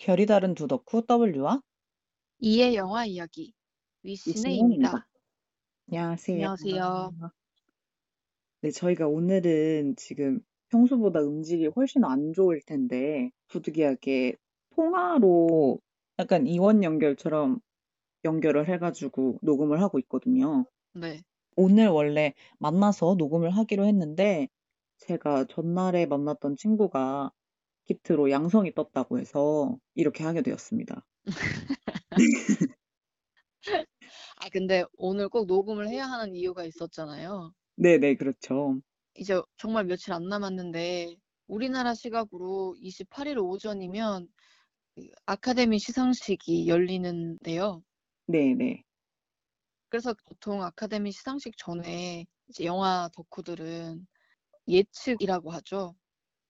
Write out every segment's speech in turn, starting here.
결이 다른 두 덕후 W와 이의 영화 이야기. 위시네입니다. 안녕하세요. 안녕하세요. 네, 저희가 오늘은 지금 평소보다 음질이 훨씬 안 좋을 텐데 부득이하게 통화로 약간 이원 연결처럼 연결을 해가지고 녹음을 하고 있거든요. 네. 오늘 원래 만나서 녹음을 하기로 했는데 제가 전날에 만났던 친구가 기트로 양성이 떴다고 해서 이렇게 하게 되었습니다. 아 근데 오늘 꼭 녹음을 해야 하는 이유가 있었잖아요. 네네, 그렇죠. 이제 정말 며칠 안 남았는데 우리나라 시각으로 28일 오전이면 그 아카데미 시상식이 열리는데요. 네네. 그래서 보통 아카데미 시상식 전에 이제 영화 덕후들은 예측이라고 하죠.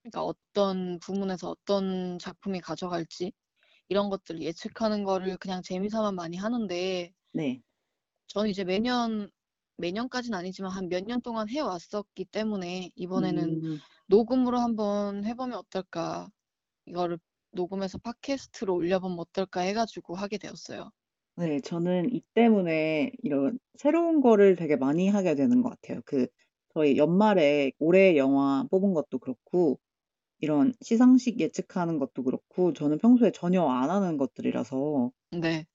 그러니까 어떤 부문에서 어떤 작품이 가져갈지 이런 것들을 예측하는 거를 그냥 재미삼아 많이 하는데 네. 저는 이제 매년 매년까지는 아니지만 한 몇 년 동안 해왔었기 때문에 이번에는 음, 녹음으로 한번 해보면 어떨까 이거를 녹음해서 팟캐스트로 올려보면 어떨까 해가지고 하게 되었어요. 네, 저는 이 때문에 이런 새로운 거를 되게 많이 하게 되는 것 같아요. 그, 저희 연말에 올해 영화 뽑은 것도 그렇고, 이런 시상식 예측하는 것도 그렇고, 저는 평소에 전혀 안 하는 것들이라서, 네.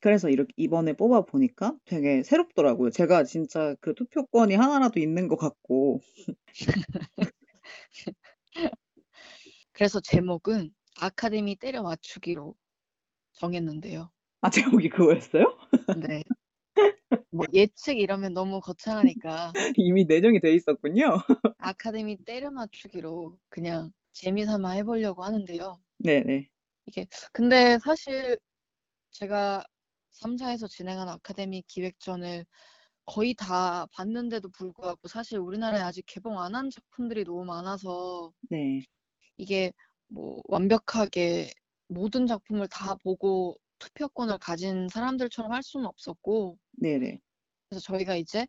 그래서 이렇게 이번에 뽑아 보니까 되게 새롭더라고요. 제가 진짜 그 투표권이 하나라도 있는 것 같고, 그래서 제목은 아카데미 때려 맞추기로 정했는데요. 아, 제목이 그거였어요? 네. 뭐 예측 이러면 너무 거창하니까 이미 내정이 돼 있었군요. 아카데미 때려 맞추기로 그냥 재미삼아 해보려고 하는데요. 네네. 이게 근데 사실 제가 3사에서 진행한 아카데미 기획전을 거의 다 봤는데도 불구하고 사실 우리나라에 아직 개봉 안 한 작품들이 너무 많아서 네. 이게 뭐 완벽하게 모든 작품을 다 보고 투표권을 가진 사람들처럼 할 수는 없었고 네네. 그래서 저희가 이제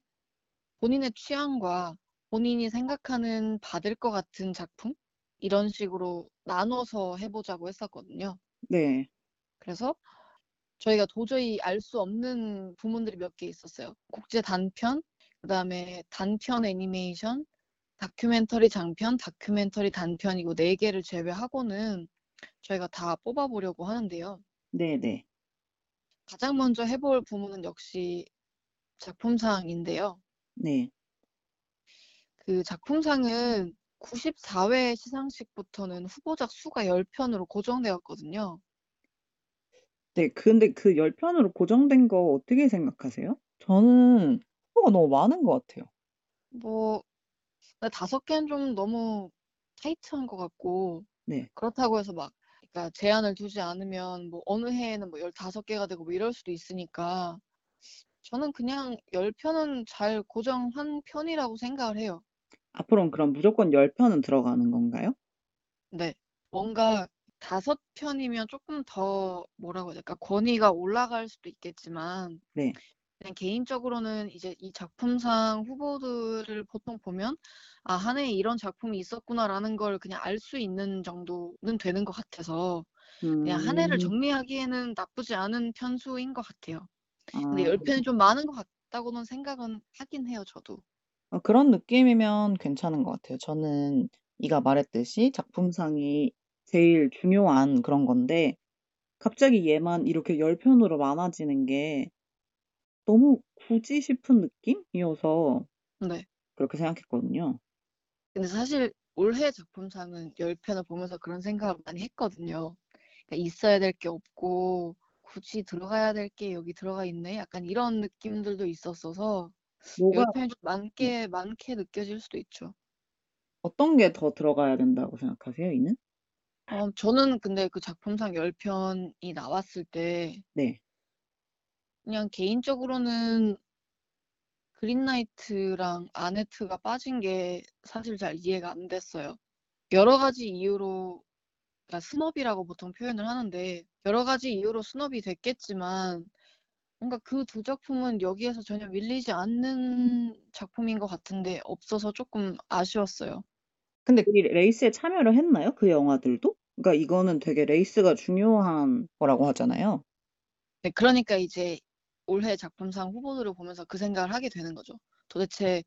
본인의 취향과 본인이 생각하는 받을 것 같은 작품 이런 식으로 나눠서 해보자고 했었거든요. 네. 그래서 저희가 도저히 알 수 없는 부문들이 몇 개 있었어요. 국제 단편, 그 다음에 단편 애니메이션, 다큐멘터리 장편, 다큐멘터리 단편 이거 네 개를 제외하고는 저희가 다 뽑아보려고 하는데요. 네네. 가장 먼저 해볼 부문은 역시 작품상인데요. 네. 그 작품상은 94회 시상식부터는 후보작 수가 10편으로 고정되었거든요. 네, 근데 그 10편으로 고정된 거 어떻게 생각하세요? 저는 후보가 너무 많은 것 같아요. 뭐 근데 다섯 개는 좀 너무 타이트한 것 같고 네. 그렇다고 해서 막 그러니까 제한을 두지 않으면 뭐 어느 해에는 뭐 15개가 되고 뭐 이럴 수도 있으니까 저는 그냥 10편은 잘 고정한 편이라고 생각을 해요. 앞으로는 그럼 무조건 10 편은 들어가는 건가요? 네. 뭔가 다섯 편이면 조금 더 뭐라고 해야 될까? 권위가 올라갈 수도 있겠지만 네. 그냥 개인적으로는 이제 이 작품상 후보들을 보통 보면 아, 한 해에 이런 작품이 있었구나라는 걸 그냥 알 수 있는 정도는 되는 것 같아서 그냥 한 해를 음, 정리하기에는 나쁘지 않은 편수인 것 같아요. 근데 아, 10 편이 좀 많은 것 같다고는 생각은 하긴 해요, 저도. 어, 그런 느낌이면 괜찮은 것 같아요. 저는 이가 말했듯이 작품상이 제일 중요한 그런 건데, 갑자기 얘만 이렇게 10 편으로 많아지는 게 너무 굳이 싶은 느낌이어서 네. 그렇게 생각했거든요. 근데 사실 올해 작품상은 10편을 보면서 그런 생각을 많이 했거든요. 그러니까 있어야 될 게 없고 굳이 들어가야 될 게 여기 들어가 있네. 약간 이런 느낌들도 있었어서 뭐가, 10편이 좀 많게 많게 느껴질 수도 있죠. 어떤 게 더 들어가야 된다고 생각하세요, 이는? 어, 저는 근데 그 작품상 10 편이 나왔을 때 네. 그냥 개인적으로는 그린라이트랑 아네트가 빠진 게 사실 잘 이해가 안 됐어요. 여러 가지 이유로 그러니까 스놉이라고 보통 표현을 하는데 여러 가지 이유로 스놉이 됐겠지만 뭔가 그 두 작품은 여기에서 전혀 밀리지 않는 작품인 것 같은데 없어서 조금 아쉬웠어요. 근데 이 레이스에 참여를 했나요? 그 영화들도? 그러니까 이거는 되게 레이스가 중요한 거라고 하잖아요. 네, 그러니까 이제 올해 작품상 후보들을 보면서 그 생각을 하게 되는 거죠. 도대체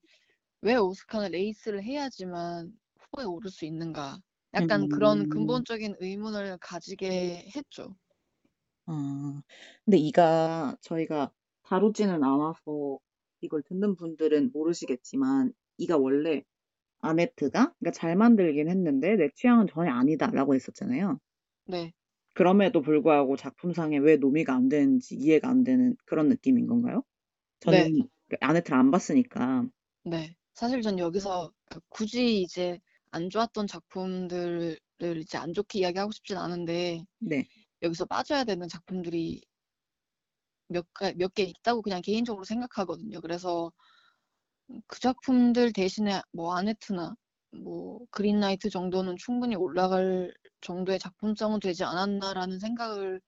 왜 오스카는 레이스를 해야지만 후보에 오를 수 있는가? 약간 그런 음. 근본적인 의문을 가지게 했죠. 아, 근데 E가 저희가 다루지는 않아서 이걸 듣는 분들은 모르시겠지만 이가 원래 아네트가 그러니까 잘 만들긴 했는데 내 취향은 전혀 아니다라고 했었잖아요. 네, 그럼에도 불구하고 작품상에 왜 노미가 안 되는지 이해가 안 되는 그런 느낌인 건가요? 네, 저는 그 아네트를 안 봤으니까. 네. 사실 전 여기서 굳이 이제 안 좋았던 작품들을 이제 안 좋게 이야기하고 싶진 않은데 네. 여기서 빠져야 되는 작품들이 몇, 몇개 있다고 그냥 개인적으로 생각하거든요. 그래서 그 작품들 대신에 뭐 아네트나 뭐 그린 나이트 정도는 충분히 올라갈 정도의 작품성은 되지 않았나라는 생각을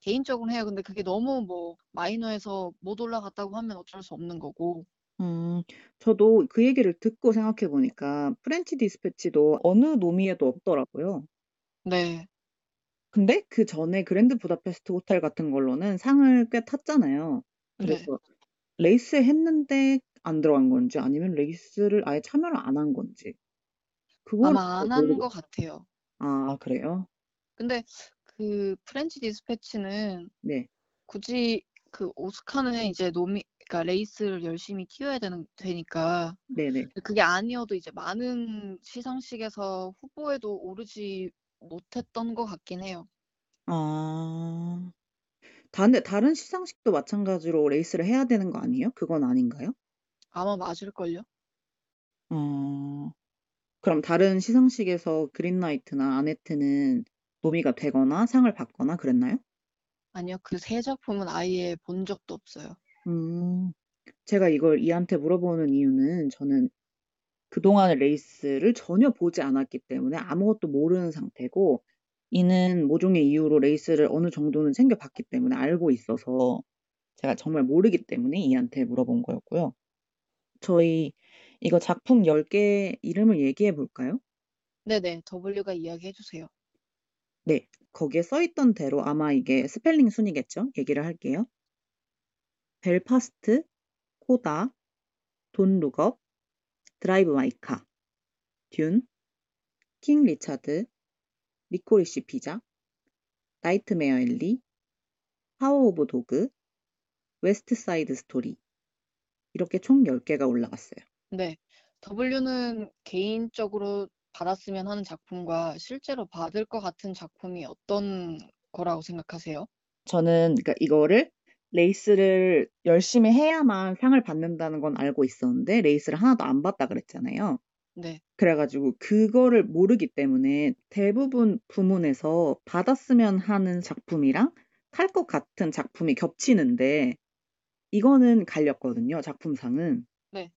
개인적으로 해요. 근데 그게 너무 뭐 마이너에서 못 올라갔다고 하면 어쩔 수 없는 거고. 음, 저도 그 얘기를 듣고 생각해 보니까 프렌치 디스패치도 어느 노미에도 없더라고요. 네, 근데 그 전에 그랜드 부다페스트 호텔 같은 걸로는 상을 꽤 탔잖아요. 네. 그래서 레이스 했는데 안 들어간 건지 아니면 레이스를 아예 참여를 안 한 건지. 그걸 아마 안한것 같아요. 아, 그래요? 근데 그 프렌치 디스패치는 네. 굳이 그 오스카는 이제 노미, 그러니까 레이스를 열심히 뛰어야 되는, 되니까 네네. 그게 아니어도 이제 많은 시상식에서 후보에도 오르지 못했던 것 같긴 해요. 아, 다른, 다른 시상식도 마찬가지로 레이스를 해야 되는 거 아니에요? 그건 아닌가요? 아마 맞을걸요? 어, 그럼 다른 시상식에서 그린라이트나 아네트는 노미가 되거나 상을 받거나 그랬나요? 아니요, 그 세 작품은 아예 본 적도 없어요. 음, 제가 이걸 이한테 물어보는 이유는 저는 그동안의 레이스를 전혀 보지 않았기 때문에 아무것도 모르는 상태고, E는 모종의 이유로 레이스를 어느 정도는 챙겨봤기 때문에 알고 있어서 제가 정말 모르기 때문에 E한테 물어본 거였고요. 저희 이거 작품 10개 이름을 얘기해 볼까요? 네네, W가 이야기해 주세요. 네, 거기에 써 있던 대로 아마 이게 스펠링 순이겠죠? 얘기를 할게요. 벨파스트, 코다, 돈 룩업, 드라이브 마이카, 듄, 킹 리차드, 리코리시 피자, 나이트메어 앨리, 파워 오브 도그, 웨스트 사이드 스토리 이렇게 총 10개가 올라갔어요. 네, W는 개인적으로 받았으면 하는 작품과 실제로 받을 것 같은 작품이 어떤 거라고 생각하세요? 저는 그러니까 이거를 레이스를 열심히 해야만 상을 받는다는 건 알고 있었는데 레이스를 하나도 안 봤다 그랬잖아요. 네, 그래가지고 그거를 모르기 때문에 대부분 부문에서 받았으면 하는 작품이랑 탈 것 같은 작품이 겹치는데 이거는 갈렸거든요. 작품상은. 네,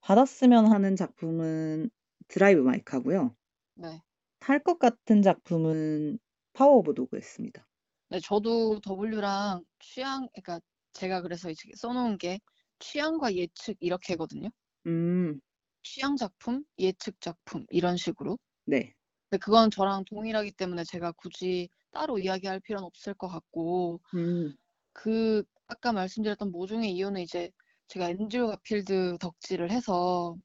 받았으면 하는 작품은 드라이브 마이카고요. 네. 탈 것 같은 작품은 파워 오브 도그였습니다. 네, 저도 W랑 취향, 그러니까 제가 그래서 이제 써놓은 게 취향과 예측 이렇게거든요. 음, 취향 작품, 예측 작품 이런 식으로. 네. 근데 그건 저랑 동일하기 때문에 제가 굳이 따로 이야기할 필요는 없을 것 같고 음, 그 아까 말씀드렸던 모종의 이유는 이제 제가 앤드류 가필드 덕질을 해서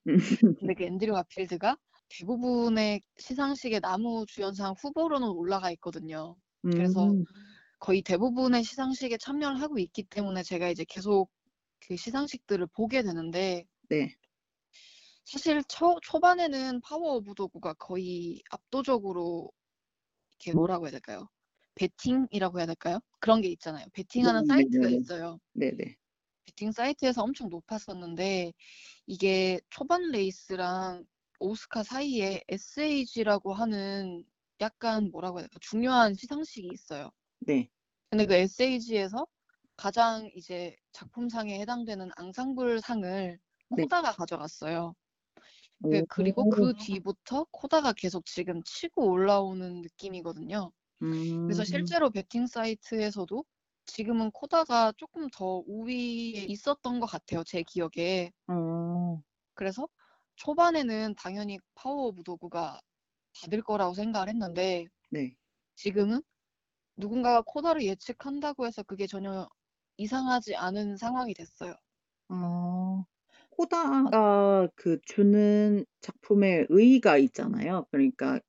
근데 그 앤드류 가필드가 대부분의 시상식에 남우주연상 후보로는 올라가 있거든요. 그래서 음, 거의 대부분의 시상식에 참여를 하고 있기 때문에 제가 이제 계속 그 시상식들을 보게 되는데 네. 사실 초, 초반에는 파워 오브 도그가 거의 압도적으로 이렇게 뭐라고 해야 될까요? 베팅이라고 해야 될까요? 그런 게 있잖아요. 베팅하는 네, 사이트가 네, 네. 있어요. 네네. 베팅 사이트에서 엄청 높았었는데 이게 초반 레이스랑 오스카 사이에 SAG라고 하는 약간 뭐라고 해야 될까? 중요한 시상식이 있어요. 네. 근데 그 SAG에서 가장 이제 작품상에 해당되는 앙상블 상을 네. 코다가 가져갔어요. 그- 오, 그리고 그 뒤부터 코다가 계속 지금 치고 올라오는 느낌이거든요. 그래서 음, 실제로 베팅 사이트에서도 지금은 코다가 조금 더 우위에 있었던 것 같아요. 제 기억에. 어, 그래서 초반에는 당연히 파워 오브 도그가 받을 거라고 생각을 했는데 네. 지금은 누군가가 코다를 예측한다고 해서 그게 전혀 이상하지 않은 상황이 됐어요. 어. 코다가 그 주는 작품에 의의가 있잖아요. 그러니까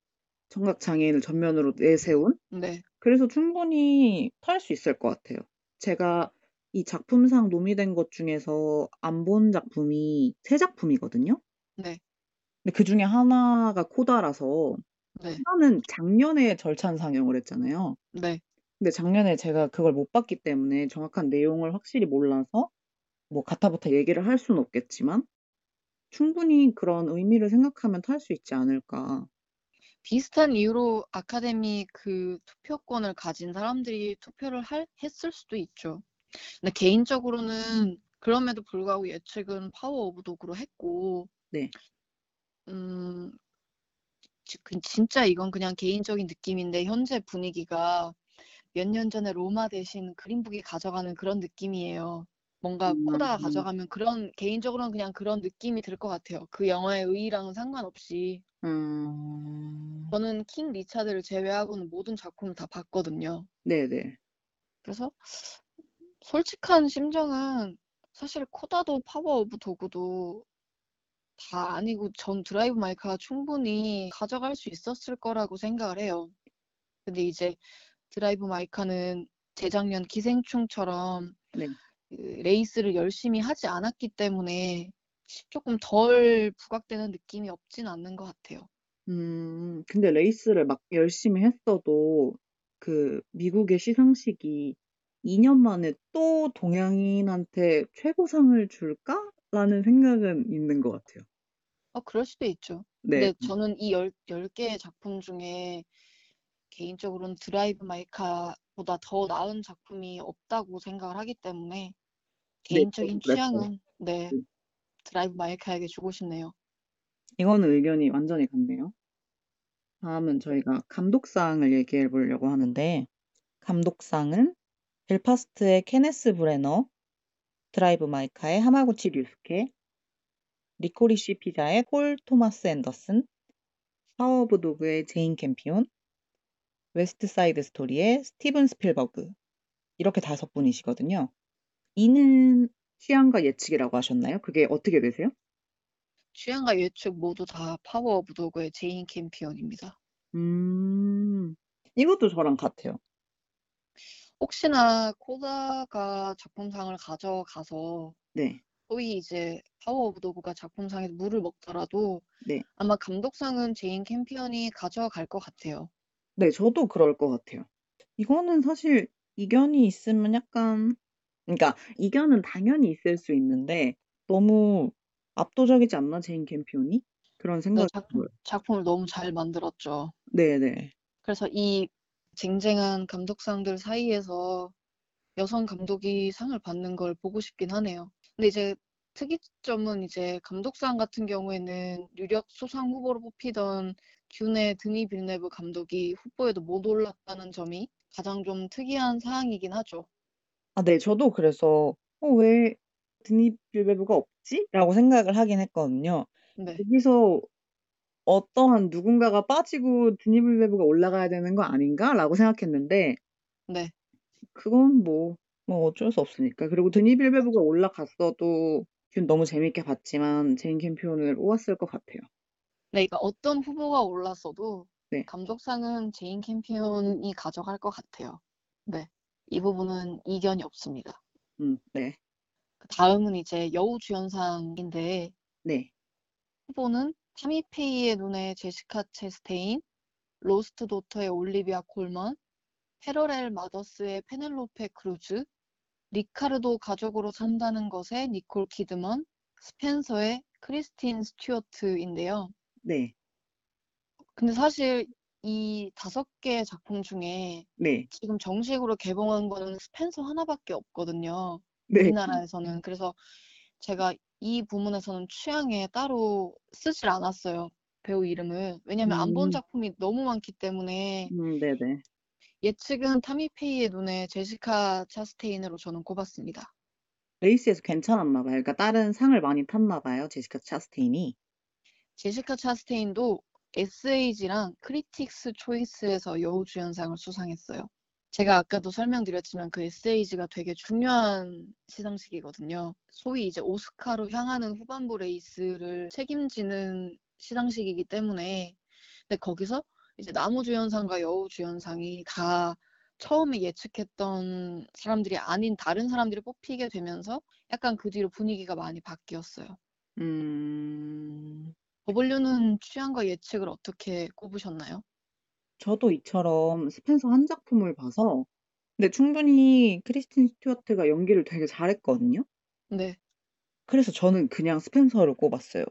청각 장애인을 전면으로 내세운. 네. 그래서 충분히 탈 수 있을 것 같아요. 제가 이 작품상 노미된 것 중에서 안 본 작품이 세 작품이거든요. 네. 근데 그 중에 하나가 코다라서 네. 코다는 작년에 절찬 상영을 했잖아요. 네. 근데 작년에 제가 그걸 못 봤기 때문에 정확한 내용을 확실히 몰라서 뭐 가타부타 얘기를 할 수는 없겠지만 충분히 그런 의미를 생각하면 탈 수 있지 않을까. 비슷한 이유로 아카데미 그 투표권을 가진 사람들이 투표를 할, 했을 수도 있죠. 근데 개인적으로는 그럼에도 불구하고 예측은 파워 오브 도그로 했고, 네. 음, 진짜 이건 그냥 개인적인 느낌인데 현재 분위기가 몇 년 전에 로마 대신 그린북이 가져가는 그런 느낌이에요. 뭔가 코다가 음. 가져가면 그런 개인적으로는 그냥 그런 느낌이 들 것 같아요. 그 영화의 의의랑은 상관없이 음. 저는 킹 리차드를 제외하고는 모든 작품을 다 봤거든요. 네네. 그래서 솔직한 심정은 사실 코다도 파워 오브 도그도 다 아니고 전 드라이브 마이카가 충분히 가져갈 수 있었을 거라고 생각을 해요. 근데 이제 드라이브 마이카는 재작년 기생충처럼 네. 그 레이스를 열심히 하지 않았기 때문에 조금 덜 부각되는 느낌이 없진 않는 것 같아요. 음, 근데 레이스를 막 열심히 했어도 그 미국의 시상식이 2년 만에 또 동양인한테 최고상을 줄까 라는 생각은 있는 것 같아요. 어, 그럴 수도 있죠. 네. 근데 저는 이 열, 열 개의 작품 중에 개인적으로는 드라이브 마이카보다 더 나은 작품이 없다고 생각을 하기 때문에 개인적인 저도 그랬어요. 취향은 네, 음. 드라이브 마이카에게 주고 싶네요. 이거는 의견이 완전히 같네요. 다음은 저희가 감독상을 얘기해 보려고 하는데, 감독상은 벨파스트의 케네스 브래너, 드라이브 마이카의 하마구치 류스케, 리코리시 피자의 폴 토마스 앤더슨, 파워 오브 도그의 제인 캠피온, 웨스트 사이드 스토리의 스티븐 스필버그 이렇게 다섯 분이시거든요. 이는 취향과 예측이라고 하셨나요? 그게 어떻게 되세요? 취향과 예측 모두 다 파워 오브 도그의 제인 캠피언입니다. 음, 이것도 저랑 같아요. 혹시나 코다가 작품상을 가져가서 네, 소위 이제 파워 오브 도그가 작품상에서 물을 먹더라도 네. 아마 감독상은 제인 캠피언이 가져갈 것 같아요. 네, 저도 그럴 것 같아요. 이거는 사실 이견이 있으면 약간, 그러니까 이견은 당연히 있을 수 있는데 너무 압도적이지 않나, 제인 캠피온이? 그런 네, 생각이 작품. 작품을 너무 잘 만들었죠. 네, 네. 그래서 이 쟁쟁한 감독상들 사이에서 여성 감독이 상을 받는 걸 보고 싶긴 하네요. 근데 이제 특이점은 이제 감독상 같은 경우에는 유력 수상 후보로 뽑히던 듄의 드니 빌네브 감독이 후보에도 못 올랐다는 점이 가장 좀 특이한 사항이긴 하죠. 아, 네, 저도 그래서 어, 왜 드니 빌네브가 없지? 라고 생각을 하긴 했거든요. 네, 여기서 어떠한 누군가가 빠지고 드니 빌네브가 올라가야 되는 거 아닌가? 라고 생각했는데 네, 그건 뭐, 뭐 어쩔 수 없으니까. 그리고 드니 빌네브가 올라갔어도 듄 너무 재밌게 봤지만 제인 캠피온을 뽑았을 것 같아요. 네, 그러니까 어떤 후보가 올랐어도 네. 감독상은 제인 캠피온이 가져갈 것 같아요. 네, 이 부분은 이견이 없습니다. 음, 네. 그 다음은 이제 여우 주연상인데 네. 후보는 타미페이의 눈의 제시카 체스테인, 로스트 도터의 올리비아 콜먼, 패러렐 마더스의 페넬로페 크루즈, 리카르도 가족으로 산다는 것의 니콜 키드먼, 스펜서의 크리스틴 스튜어트인데요. 네. 근데 사실 이 다섯 개의 작품 중에 네. 지금 정식으로 개봉한 거는 스펜서 하나밖에 없거든요. 네. 우리나라에서는. 그래서 제가 이 부문에서는 취향에 따로 쓰질 않았어요. 배우 이름을. 왜냐면 안본 음. 작품이 너무 많기 때문에 음, 네네. 예측은 타미페이의 눈에 제시카 차스테인으로 저는 꼽았습니다. 레이스에서 괜찮았나 봐요. 그러니까 다른 상을 많이 탔나 봐요. 제시카 차스테인이. 제시카 차스테인도 SAG랑 크리틱스 초이스에서 여우주연상을 수상했어요. 제가 아까도 설명드렸지만 그 SAG가 되게 중요한 시상식이거든요. 소위 이제 오스카로 향하는 후반부 레이스를 책임지는 시상식이기 때문에 근데 거기서 이제 남우주연상과 여우주연상이 다 처음에 예측했던 사람들이 아닌 다른 사람들이 뽑히게 되면서 약간 그 뒤로 분위기가 많이 바뀌었어요. 음, 더블유는 취향과 예측을 어떻게 꼽으셨나요? 저도 이처럼 스펜서 한 작품을 봐서, 근데 충분히 크리스틴 스튜어트가 연기를 되게 잘했거든요. 네. 그래서 저는 그냥 스펜서를 꼽았어요.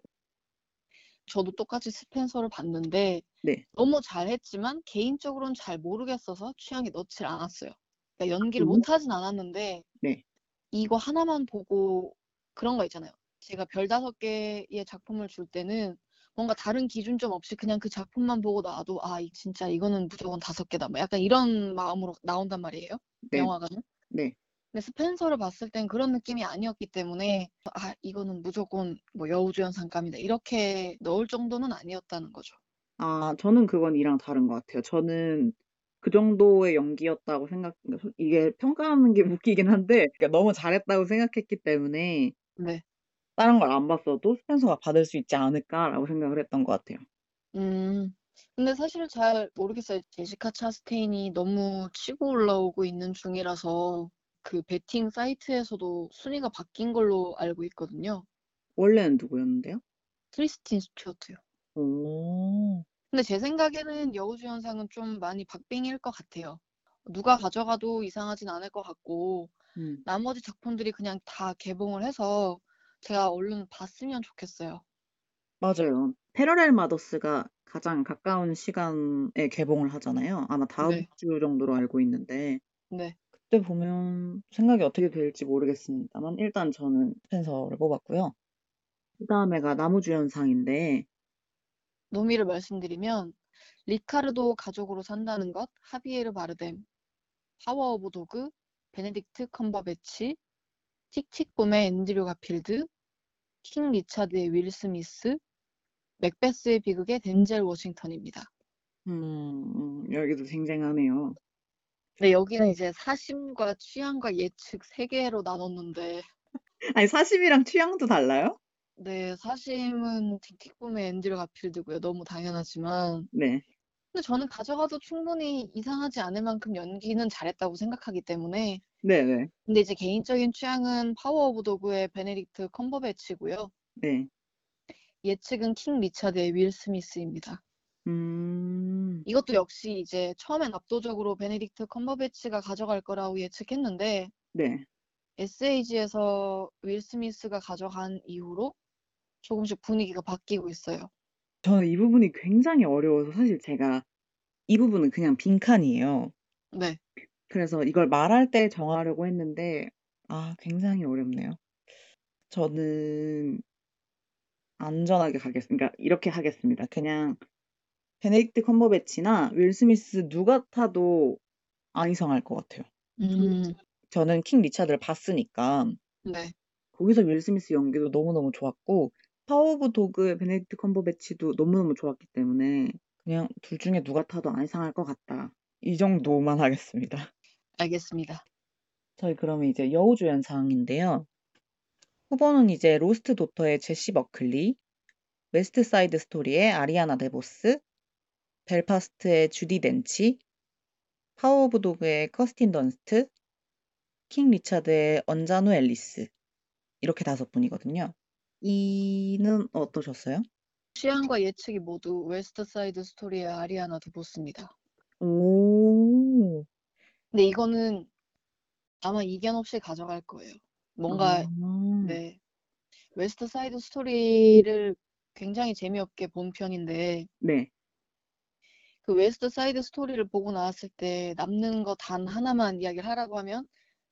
저도 똑같이 스펜서를 봤는데 네. 너무 잘했지만 개인적으로는 잘 모르겠어서 취향에 넣질 않았어요. 그러니까 연기를 음? 못하진 않았는데 네. 이거 하나만 보고 그런 거 있잖아요. 제가 별 다섯 개의 작품을 줄 때는 뭔가 다른 기준점 없이 그냥 그 작품만 보고 나도 아, 이- 진짜 이거는 무조건 다섯 개다. 뭐 약간 이런 마음으로 나온단 말이에요. 네. 영화관은. 네. 근데 스펜서를 봤을 땐 그런 느낌이 아니었기 때문에 아, 이거는 무조건 뭐 여우주연상감이다. 이렇게 넣을 정도는 아니었다는 거죠. 아, 저는 그건 이랑 다른 것 같아요. 저는 그 정도의 연기였다고 생각, 그러니까 소- 이게 평가하는 게 웃기긴 한데, 그러니까 너무 잘했다고 생각했기 때문에, 네. 다른 걸 안 봤어도 스펜서가 받을 수 있지 않을까라고 생각을 했던 것 같아요. 음. 근데 사실 잘 모르겠어요. 제시카 차스테인이 너무 치고 올라오고 있는 중이라서 그 베팅 사이트에서도 순위가 바뀐 걸로 알고 있거든요. 원래는 누구였는데요? 크리스틴 스튜어트요. 오, 근데 제 생각에는 여우주연상은 좀 많이 박빙일 것 같아요. 누가 가져가도 이상하진 않을 것 같고 음, 나머지 작품들이 그냥 다 개봉을 해서 제가 얼른 봤으면 좋겠어요. 맞아요. 패러렐 마더스가 가장 가까운 시간에 개봉을 하잖아요. 아마 다음 네. 주 정도로 알고 있는데, 네. 그때 보면 생각이 어떻게 될지 모르겠습니다만, 일단 저는 스펜서를 뽑았고요. 그 다음에가 남우주연상인데, 노미를 말씀드리면 리카르도 가족으로 산다는 것, 하비에르 바르뎀, 파워 오브 도그, 베네딕트 컴버배치, 틱틱붐의 앤드류 가필드, 킹 리차드의 윌 스미스, 맥베스의 비극의 덴젤 워싱턴입니다. 음, 음, 여기도 쟁쟁하네요. 근데 여기는 이제 사심과 취향과 예측 세 개로 나눴는데 아니, 사심이랑 취향도 달라요? 네, 사심은 틱틱붐의 앤드류 가필드고요. 너무 당연하지만 네, 근데 저는 가져가도 충분히 이상하지 않을 만큼 연기는 잘했다고 생각하기 때문에 네네, 근데 이제 개인적인 취향은 파워 오브 도그의 베네딕트 컴버배치고요. 네. 예측은 킹 리차드의 윌 스미스입니다. 음, 이것도 역시 이제 처음엔 압도적으로 베네딕트 컴버배치가 가져갈 거라고 예측했는데 네. SAG에서 윌 스미스가 가져간 이후로 조금씩 분위기가 바뀌고 있어요. 저는 이 부분이 굉장히 어려워서 사실 제가 이 부분은 그냥 빈칸이에요. 네. 그래서 이걸 말할 때 정하려고 했는데, 아, 굉장히 어렵네요. 저는 안전하게 가겠습니다. 그러니까 이렇게 하겠습니다. 그냥 베네딕트 컴버배치나 윌 스미스 누가 타도 안 이상할 것 같아요. 음, 저는 킹 리차드를 봤으니까 네. 거기서 윌 스미스 연기도 너무너무 좋았고 파워 오브 도그의 베네딕트 컴버배치도 너무너무 좋았기 때문에 그냥 둘 중에 누가 타도 안 이상할 것 같다. 이 정도만 하겠습니다. 알겠습니다. 저희 그러면 이제 여우조연상인데요. 후보는 이제 로스트 도터의 제시 버클리, 웨스트 사이드 스토리의 아리아나 데보스, 벨파스트의 주디 덴치, 파워 오브 도그의 커스틴 던스트, 킹 리차드의 언자누 엘리스 이렇게 다섯 분이거든요. 이는 어떠셨어요? 취향과 예측이 모두 웨스트 사이드 스토리의 아리아나 드보스입니다. 오, 근데 이거는 아마 이견 없이 가져갈 거예요. 뭔가 아, 네. 웨스트 사이드 스토리를 굉장히 재미없게 본 편인데 네. 그 웨스트 사이드 스토리를 보고 나왔을 때 남는 거 단 하나만 이야기를 하라고 하면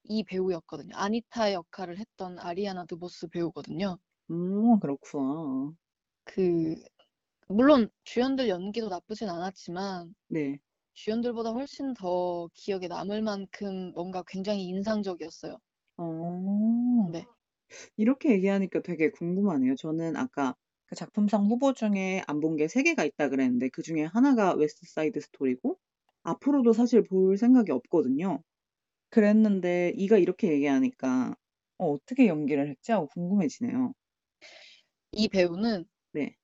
이 배우였거든요. 아니타 역할을 했던 아리아나 드보스 배우거든요. 음, 그렇구나. 그 물론 주연들 연기도 나쁘진 않았지만 네. 주연들보다 훨씬 더 기억에 남을 만큼 뭔가 굉장히 인상적이었어요. 어, 네. 이렇게 얘기하니까 되게 궁금하네요. 저는 아까 그 작품상 후보 중에 안 본 게 세 개가 있다 그랬는데 그 중에 하나가 웨스트 사이드 스토리고 앞으로도 사실 볼 생각이 없거든요. 그랬는데 이가 이렇게 얘기하니까 어, 어떻게 연기를 했지 하고 궁금해지네요. 이 배우는 네.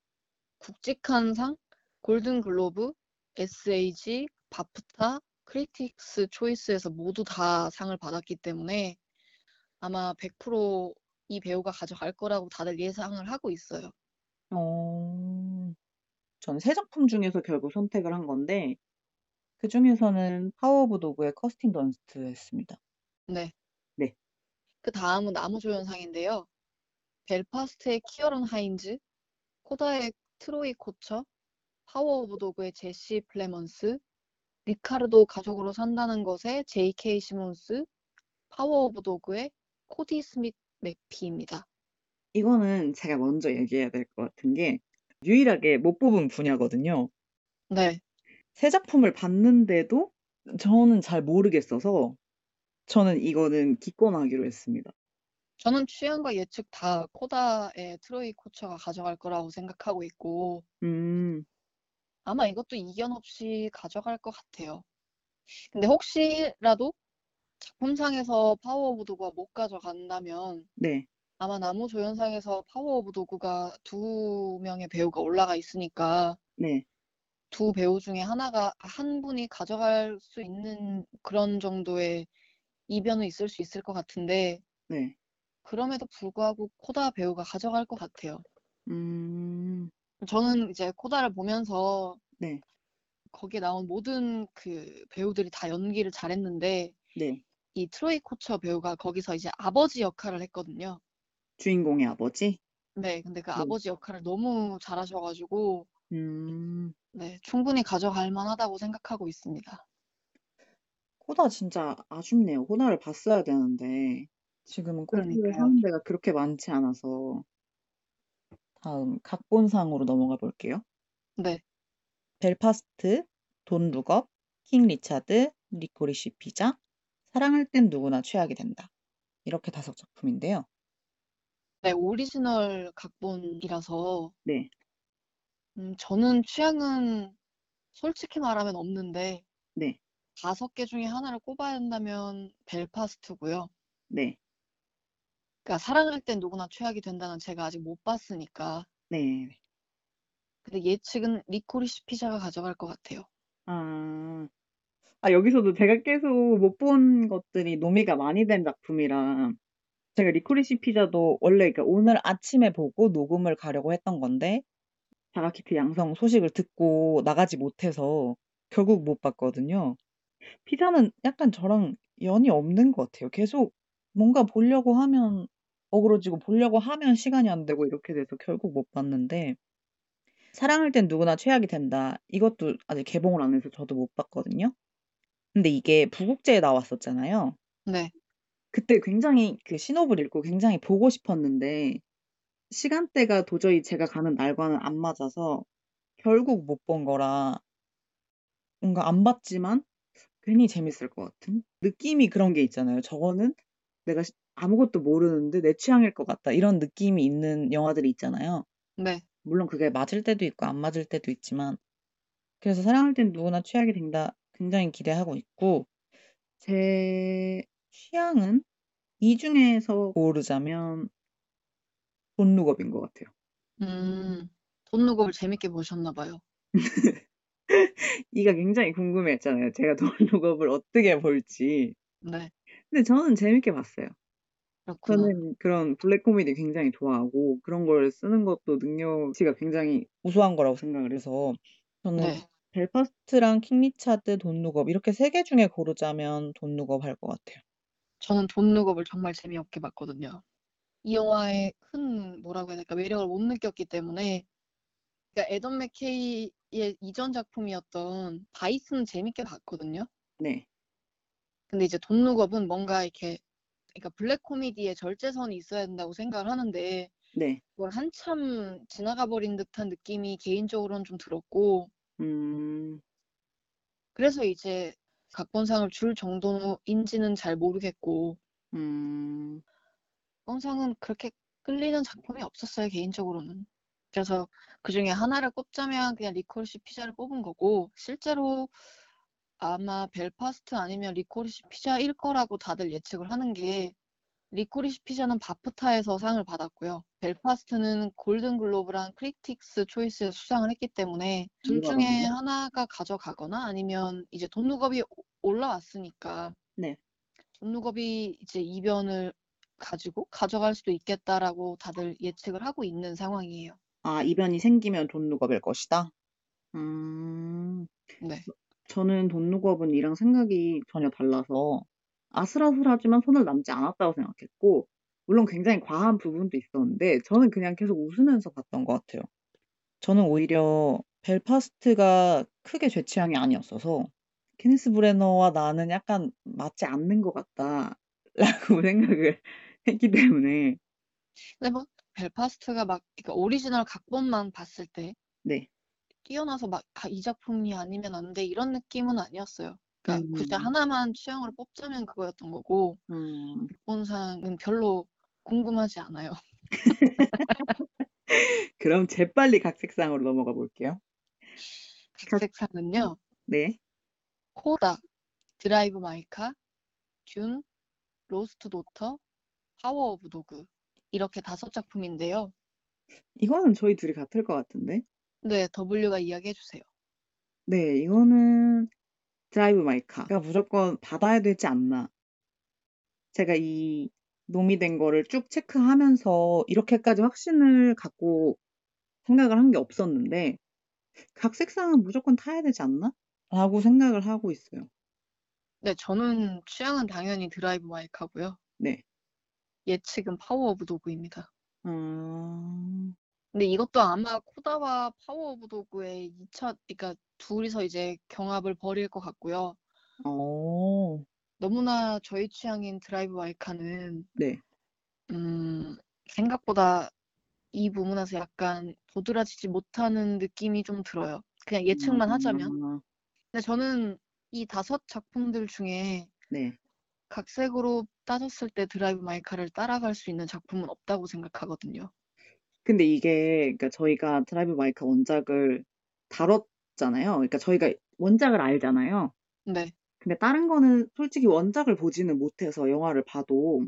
굵직한 상, 골든 글로브, SAG, 바프타, 크리틱스 초이스에서 모두 다 상을 받았기 때문에 아마 100%이 배우가 가져갈 거라고 다들 예상을 하고 있어요. 어, 전 세 작품 중에서 결국 선택을 한 건데 그 중에서는 파워 오브 도그의 커스틴 던스트였습니다. 네. 네. 그 다음은 남우조연상인데요. 벨파스트의 키어런 하인즈, 코다의 트로이 코처, 파워 오브 도그의 제시 플레먼스, 리카르도 가족으로 산다는 것의 J.K. 시몬스, 파워 오브 도그의 코디 스밋 맥피입니다. 이거는 제가 먼저 얘기해야 될 것 같은 게 유일하게 못 뽑은 분야거든요. 네. 세 작품을 봤는데도 저는 잘 모르겠어서 저는 이거는 기권하기로 했습니다. 저는 취향과 예측 다 코다의 트로이 코처가 가져갈 거라고 생각하고 있고 음, 아마 이것도 이견 없이 가져갈 것 같아요. 근데 혹시라도 작품상에서 파워 오브 도그가 못 가져간다면 네, 아마 남우조연상에서 파워 오브 도그가 두 명의 배우가 올라가 있으니까 네. 두 배우 중에 하나가 한 분이 가져갈 수 있는 그런 정도의 이변은 있을 수 있을 것 같은데 네. 그럼에도 불구하고 코다 배우가 가져갈 것 같아요. 음, 저는 이제 코다를 보면서 네, 거기에 나온 모든 그 배우들이 다 연기를 잘했는데 네. 이 트로이 코처 배우가 거기서 이제 아버지 역할을 했거든요. 주인공의 아버지? 네, 근데 그 네. 아버지 역할을 너무 잘하셔 가지고 음, 네, 충분히 가져갈 만하다고 생각하고 있습니다. 코다 진짜 아쉽네요. 코다를 봤어야 되는데 지금은 코다를 그러니까요. 하는 데가 그렇게 많지 않아서 다음 각본상으로 넘어가 볼게요. 네, 벨파스트, 돈 룩업, 킹 리차드, 리코리시 피자, 사랑할 땐 누구나 취하게 된다. 이렇게 다섯 작품인데요. 네, 오리지널 각본이라서 네, 음, 저는 취향은 솔직히 말하면 없는데 네, 다섯 개 중에 하나를 꼽아야 한다면 벨파스트고요. 네, 그러니까 사랑할 땐 누구나 취하게 된다는 제가 아직 못 봤으니까. 네. 근데 예측은 리코리시 피자가 가져갈 것 같아요. 아, 아, 여기서도 제가 계속 못 본 것들이 노미가 많이 된 작품이라 제가 리코리시 피자도 원래 그러니까 오늘 아침에 보고 녹음을 가려고 했던 건데 자가키트 양성 소식을 듣고 나가지 못해서 결국 못 봤거든요. 피자는 약간 저랑 연이 없는 것 같아요. 계속 뭔가 보려고 하면 어그러지고 보려고 하면 시간이 안 되고 이렇게 돼서 결국 못 봤는데 사랑할 땐 누구나 최악이 된다. 이것도 아직 개봉을 안 해서 저도 못 봤거든요. 근데 이게 부국제에 나왔었잖아요. 네, 그때 굉장히 그 신호를 읽고 굉장히 보고 싶었는데 시간대가 도저히 제가 가는 날과는 안 맞아서 결국 못 본 거라 뭔가 안 봤지만 괜히 재밌을 것 같은 느낌이 그런 게 있잖아요. 저거는 내가 시- 아무것도 모르는데 내 취향일 것 같다. 이런 느낌이 있는 영화들이 있잖아요. 네. 물론 그게 맞을 때도 있고 안 맞을 때도 있지만 그래서 사랑할 땐 누구나 취하게 된다. 굉장히 기대하고 있고 제 취향은 이 중에서 고르자면 돈 룩업인 것 같아요. 음, 돈 룩업을 재밌게 보셨나 봐요. 이가 굉장히 궁금했잖아요. 제가 돈 룩업을 어떻게 볼지. 네, 근데 저는 재밌게 봤어요. 그렇구나. 저는 그런 블랙 코미디 굉장히 좋아하고 그런 걸 쓰는 것도 능력치가 굉장히 우수한 거라고 생각을 해서 저는 네, 벨파스트랑 킹 리차드, 돈룩업 이렇게 세 개 중에 고르자면 돈룩업 할 것 같아요. 저는 돈 룩업을 정말 재미없게 봤거든요. 이 영화의 큰 뭐라고 해야 될까? 매력을 못 느꼈기 때문에. 그러니까 애덤 맥케이의 이전 작품이었던 바이스는 재밌게 봤거든요. 네, 근데 이제 돈 룩업은 뭔가 이렇게 그러니까 블랙 코미디의 절제선이 있어야 된다고 생각을 하는데 네, 그걸 한참 지나가 버린 듯한 느낌이 개인적으로는 좀 들었고. 음, 그래서 이제 각본상을 줄 정도인지는 잘 모르겠고. 음, 각본상은 그렇게 끌리는 작품이 없었어요 개인적으로는. 그래서 그 중에 하나를 꼽자면 그냥 리코리시 피자를 뽑은 거고 실제로 아마 벨파스트 아니면 리코리시 피자일 거라고 다들 예측을 하는 게 리코리시 피자는 바프타에서 상을 받았고요. 벨파스트는 골든 글로브랑 크리틱스 초이스에서 수상을 했기 때문에 둘 중에 누가 하나가 가져가거나 아니면 이제 돈 룩 업이 오- 올라왔으니까 네. 돈누겁이 이제 이변을 가지고 가져갈 수도 있겠다라고 다들 예측을 하고 있는 상황이에요. 아, 이변이 생기면 돈룩업일 것이다. 음, 네. 저는 돈룩업은 이랑 생각이 전혀 달라서 아슬아슬하지만 손을 남지 않았다고 생각했고, 물론 굉장히 과한 부분도 있었는데, 저는 그냥 계속 웃으면서 봤던 것 같아요. 저는 오히려 벨파스트가 크게 제 취향이 아니었어서, 케니스 브레너와 나는 약간 맞지 않는 것 같다라고 생각을 했기 때문에, 근데 뭐 벨파스트가 막 그러니까 오리지널 각본만 봤을 때 네. 뛰어나서 막 아, 이 작품이 아니면 안 돼 이런 느낌은 아니었어요. 그러니까 굳이 음, 하나만 취향으로 뽑자면 그거였던 거고 음, 각본상은 별로 궁금하지 않아요. 그럼 재빨리 각색상으로 넘어가 볼게요. 각, 각색상은요. 네. 코다, 드라이브 마이카, 듄, 로스트 도터, 파워 오브 도그 이렇게 다섯 작품인데요. 이거는 저희 둘이 같을 것 같은데? 네, W가 이야기해 주세요. 네, 이거는 드라이브 마이카가 무조건 받아야 되지 않나. 제가 이 노미 된 거를 쭉 체크하면서 이렇게까지 확신을 갖고 생각을 한 게 없었는데, 각 색상은 무조건 타야 되지 않나? 라고 생각을 하고 있어요. 네, 저는 취향은 당연히 드라이브 마이카고요. 네. 예측은 파워 오브 도그입니다. 음, 근데 이것도 아마 코다와 파워 오브 도그의 2차, 그러니까 둘이서 이제 경합을 벌일 것 같고요. 어, 너무나 저희 취향인 드라이브 마이카는 네. 음, 생각보다 이 부분에서 약간 도드라지지 못하는 느낌이 좀 들어요. 그냥 예측만 하자면. 아, 근데 저는 이 다섯 작품들 중에 네. 각색으로 따졌을 때 드라이브 마이카를 따라갈 수 있는 작품은 없다고 생각하거든요. 근데 이게, 그러니까 저희가 드라이브 마이카 원작을 다뤘잖아요. 그러니까 저희가 원작을 알잖아요. 네. 근데 다른 거는 솔직히 원작을 보지는 못해서 영화를 봐도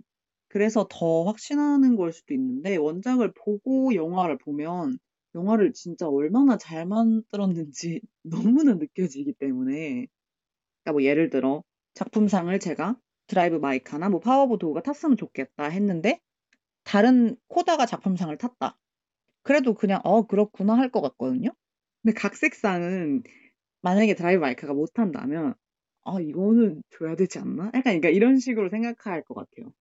그래서 더 확신하는 걸 수도 있는데 원작을 보고 영화를 보면 영화를 진짜 얼마나 잘 만들었는지 너무나 느껴지기 때문에 그러니까 뭐 예를 들어 작품상을 제가 드라이브 마이카나 뭐 파워 오브 도그가 탔으면 좋겠다 했는데 다른 코다가 작품상을 탔다. 그래도 그냥 어 그렇구나 할 것 같거든요. 근데 각색상은 만약에 드라이브 마이카가 못 탄다면 아 이거는 줘야 되지 않나? 약간 그러니까 이런 식으로 생각할 것 같아요.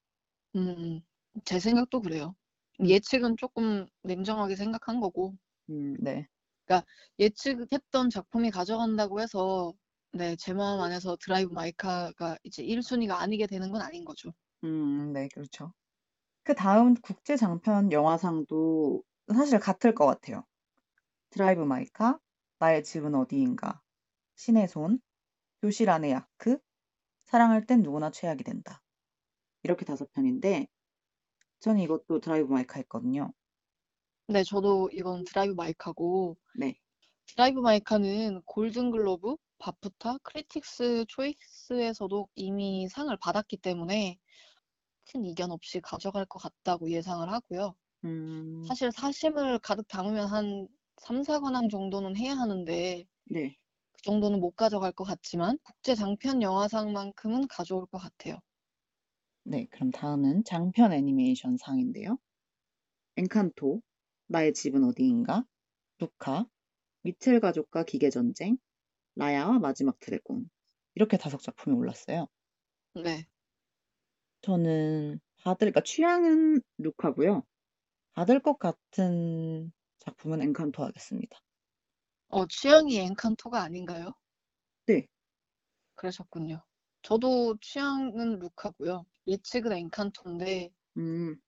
음, 제 생각도 그래요. 음, 예측은 조금 냉정하게 생각한 거고, 음, 네. 그러니까 예측했던 작품이 가져간다고 해서 네, 제 마음 안에서 드라이브 마이카가 이제 1순위가 아니게 되는 건 아닌 거죠. 음, 네, 그렇죠. 그 다음 국제 장편 영화상도 사실 같을 것 같아요. 드라이브 마이카, 나의 집은 어디인가, 신의 손, 교실 안의 야크, 사랑할 땐 누구나 최악이 된다. 이렇게 다섯 편인데 저는 이것도 드라이브 마이카 했거든요. 네, 저도 이건 드라이브 마이카고, 네. 드라이브 마이카는 골든글로브, 바프타, 크리틱스 초이스에서도 이미 상을 받았기 때문에 큰 이견 없이 가져갈 것 같다고 예상을 하고요. 음, 사실 사심을 가득 담으면 한 3, 4관왕 정도는 해야 하는데 네. 그 정도는 못 가져갈 것 같지만 국제 장편 영화상만큼은 가져올 것 같아요. 네, 그럼 다음은 장편 애니메이션 상인데요. 엔칸토, 나의 집은 어디인가, 루카, 미첼 가족과 기계 전쟁, 라야와 마지막 드래곤. 이렇게 다섯 작품이 올랐어요. 네. 저는 받을, 그러니까 취향은 루카고요. 받을 것 같은 작품은 엔칸토 하겠습니다. 어, 취향이 엔칸토가 아닌가요? 네. 그러셨군요. 저도 취향은 루카고요. 예측은 엔칸토인데 음,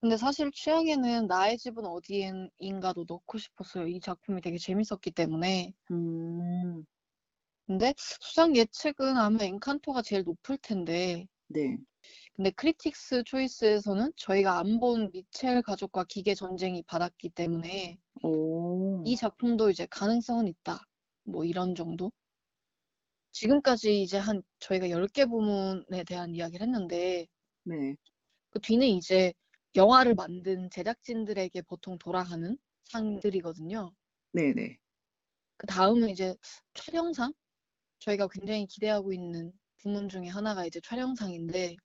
근데 사실 취향에는 나의 집은 어디인가도 넣고 싶었어요. 이 작품이 되게 재밌었기 때문에. 음, 근데 수상 예측은 아마 엔칸토가 제일 높을 텐데 네. 근데 크리틱스 초이스에서는 저희가 안 본 미첼 가족과 기계 전쟁이 받았기 때문에 오. 이 작품도 이제 가능성은 있다. 뭐 이런 정도? 지금까지 이제 한 저희가 10개 부문에 대한 이야기를 했는데 네. 그 뒤는 이제 영화를 만든 제작진들에게 보통 돌아가는 상들이거든요. 네네. 그 다음은 이제 촬영상? 저희가 굉장히 기대하고 있는 부문 중에 하나가 이제 촬영상인데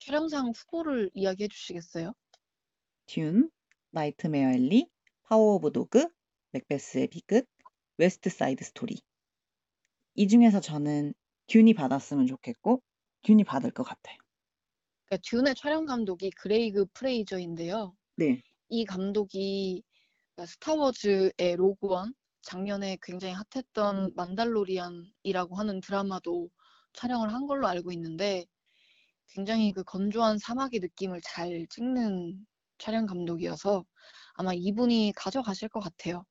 촬영상 후보를 이야기해 주시겠어요? 듄, 나이트메어 앨리, 파워 오브 도그, 맥베스의 비극, 웨스트 사이드 스토리. 이 중에서 저는 듄이 받았으면 좋겠고 듄이 받을 것 같아요. 그러니까 듄의 촬영 감독이 그레이그 프레이저인데요. 네. 이 감독이 그러니까 스타워즈의 로그원 작년에 굉장히 핫했던 만달로리안이라고 하는 드라마도 촬영을 한 걸로 알고 있는데 굉장히 그 건조한 사막의 느낌을 잘 찍는 촬영 감독이어서 아마 이분이 가져가실 것 같아요.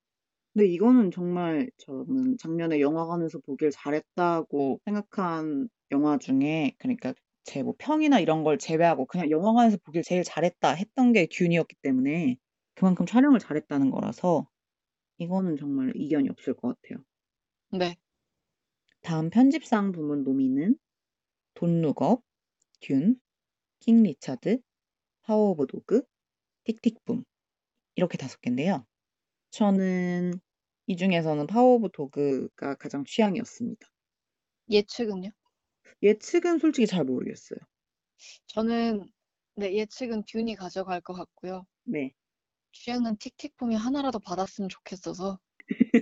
근데 이거는 정말 저는 작년에 영화관에서 보길 잘했다고 생각한 영화 중에 그러니까 제 뭐 평이나 이런 걸 제외하고 그냥 영화관에서 보길 제일 잘했다 했던 게 듄이었기 때문에 그만큼 촬영을 잘했다는 거라서 이거는 정말 이견이 없을 것 같아요. 네. 다음 편집상 부문 노미는 돈 룩업, 듄, 킹 리처드, 파워 오브 도그, 틱틱붐 이렇게 다섯 개인데요. 저는 이 중에서는 파워 오브 도그가 가장 취향이었습니다. 예측은요? 예측은 솔직히 잘 모르겠어요. 저는 네, 예측은 듄이 가져갈 것 같고요. 네. 취향은 틱틱붐이 하나라도 받았으면 좋겠어서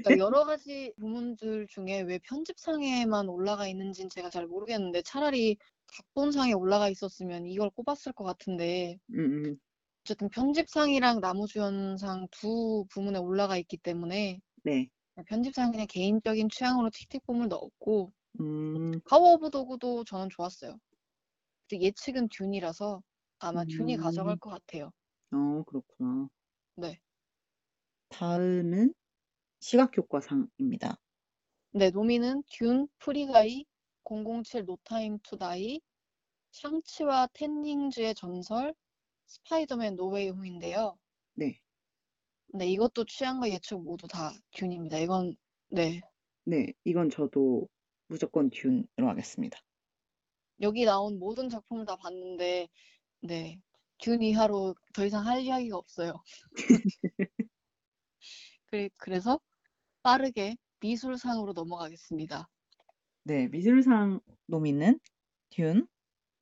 그러니까 여러 가지 부문들 중에 왜 편집상에만 올라가 있는지는 제가 잘 모르겠는데 차라리 각본상에 올라가 있었으면 이걸 꼽았을 것 같은데 음, 음. 어쨌든 편집상이랑 나무주연상 두 부문에 올라가 있기 때문에 네. 편집상 그냥 개인적인 취향으로 틱틱붐을 넣었고 음, 파워 오브 도그도 저는 좋았어요. 예측은 듄이라서 아마 듄이 음. 가져갈 것 같아요. 어, 그렇구나. 네. 다음은 시각효과상입니다. 네, 노미는 듄, 프리가이, 007 노타임 투 다이, 샹치와 텐 링즈의 전설, 스파이더맨 노웨이 홈인데요. 네. 네, 이것도 취향과 예측 모두 다 듄입니다. 이건 네. 네, 이건 저도 무조건 듄으로 하겠습니다. 여기 나온 모든 작품을 다 봤는데 네. 듄 이하로 더 이상 할 이야기가 없어요. 그래, 그래서 빠르게 미술상으로 넘어가겠습니다. 네, 미술상 노미는 듄,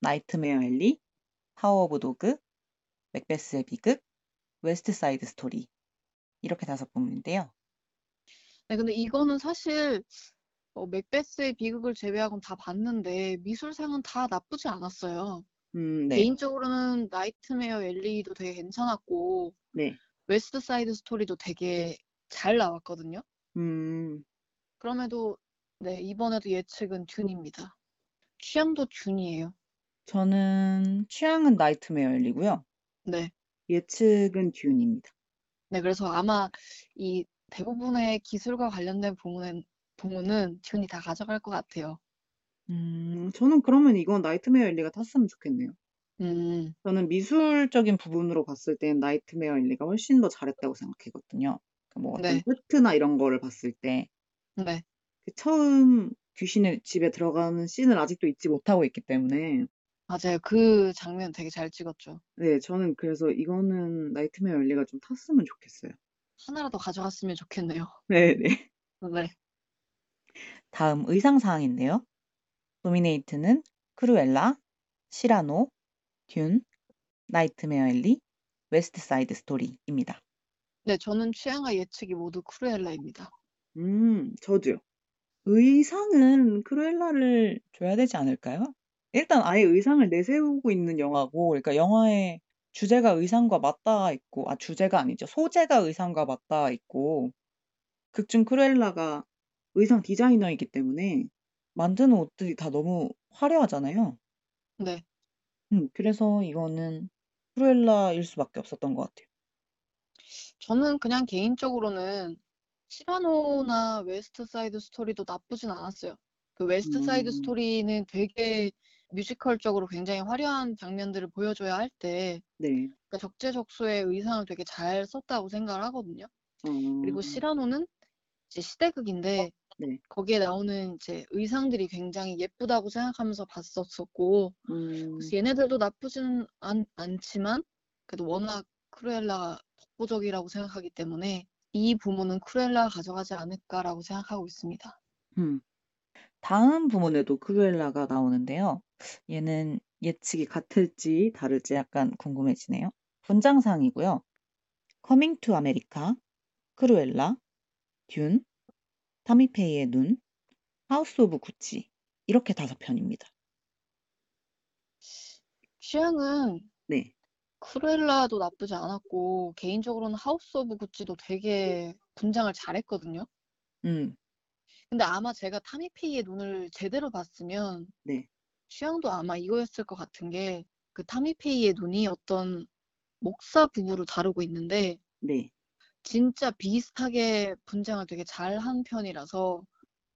나이트메어 앨리, 파워 오브 도그, 맥베스의 비극, 웨스트 사이드 스토리 이렇게 다섯 부문인데요. 네, 근데 이거는 사실 어, 맥베스의 비극을 제외하고는 다 봤는데 미술상은 다 나쁘지 않았어요. 음, 네, 개인적으로는 나이트메어 앨리도 되게 괜찮았고 네, 웨스트 사이드 스토리도 되게 잘 나왔거든요. 음, 그럼에도 네, 이번에도 예측은 듄입니다. 취향도 듄이에요. 저는 취향은 나이트메어 앨리고요. 네. 예측은 듄입니다. 네, 그래서 아마 이 대부분의 기술과 관련된 부문은, 부문은 듄이 다 가져갈 것 같아요. 음, 저는 그러면 이건 나이트메어 앨리가 탔으면 좋겠네요. 음, 저는 미술적인 부분으로 봤을 땐 나이트메어 앨리가 훨씬 더 잘했다고 생각했거든요. 그 뭐 어떤 네. 세트나 이런 거를 봤을 때 네. 그 처음 귀신의 집에 들어가는 씬을 아직도 잊지 못하고 있기 때문에 맞아요. 그 장면 되게 잘 찍었죠. 네, 저는 그래서 이거는 나이트메어 앨리가 좀 탔으면 좋겠어요. 하나라도 가져갔으면 좋겠네요. 네, 네. 네. 다음 의상상인데요. 노미네이트는 크루엘라, 시라노, 듄, 나이트메어 앨리, 웨스트 사이드 스토리입니다. 네, 저는 취향과 예측이 모두 크루엘라입니다. 음, 저도요. 의상은 크루엘라를 줘야 되지 않을까요? 일단 아예 의상을 내세우고 있는 영화고, 그러니까 영화의 주제가 의상과 맞닿아 있고, 아, 주제가 아니죠. 소재가 의상과 맞닿아 있고, 극중 크루엘라가 의상 디자이너이기 때문에 만드는 옷들이 다 너무 화려하잖아요. 네. 음, 그래서 이거는 크루엘라일 수밖에 없었던 것 같아요. 저는 그냥 개인적으로는 시라노나 웨스트 사이드 스토리도 나쁘진 않았어요. 그 웨스트 사이드 음. 스토리는 되게 뮤지컬적으로 굉장히 화려한 장면들을 보여줘야 할 때 네. 그러니까 적재적소의 의상을 되게 잘 썼다고 생각을 하거든요. 그리고 어. 시라노는 이제 시대극인데 네. 거기에 나오는 이제 의상들이 굉장히 예쁘다고 생각하면서 봤었었고 음. 그래서 얘네들도 나쁘지는 않, 않지만 그래도 워낙 크루엘라가 독보적이라고 생각하기 때문에 이 부문은 크루엘라가 가져가지 않을까라고 생각하고 있습니다. 음. 다음 부문에도 크루엘라가 나오는데요. 얘는 예측이 같을지 다를지 약간 궁금해지네요. 분장상이고요. 커밍 투 아메리카, 크루엘라, 듄, 타미페이의 눈, 하우스 오브 구찌 이렇게 다섯 편입니다. 취향은 네. 크루엘라도 나쁘지 않았고 개인적으로는 하우스 오브 구찌도 되게 분장을 잘했거든요. 음. 근데 아마 제가 타미페이의 눈을 제대로 봤으면 네. 취향도 아마 이거였을 것 같은 게 그 타미페이의 눈이 어떤 목사 부부를 다루고 있는데 네. 진짜 비슷하게 분장을 되게 잘 한 편이라서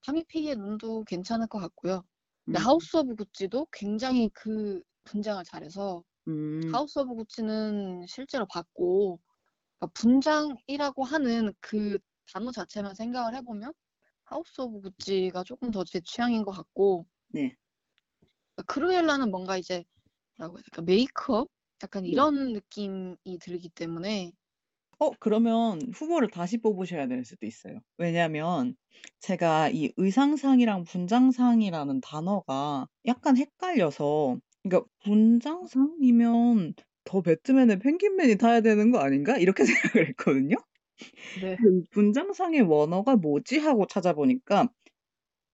타미페이의 눈도 괜찮을 것 같고요. 근데 음. 하우스 오브 구찌도 굉장히 그 분장을 잘해서 음. 하우스 오브 구찌는 실제로 봤고 그러니까 분장이라고 하는 그 단어 자체만 생각을 해보면 하우스 오브 구찌가 조금 더 제 취향인 것 같고 네. 크루엘라는 뭔가 이제 뭐라고 해야 될까 메이크업 약간 네. 이런 느낌이 들기 때문에 어, 그러면 후보를 다시 뽑으셔야 될 수도 있어요. 왜냐면 제가 이 의상상이랑 분장상이라는 단어가 약간 헷갈려서 그러니까 분장상이면 더 배트맨의 펭귄맨이 타야 되는 거 아닌가? 이렇게 생각을 했거든요. 네. 그 분장상의 원어가 뭐지? 하고 찾아보니까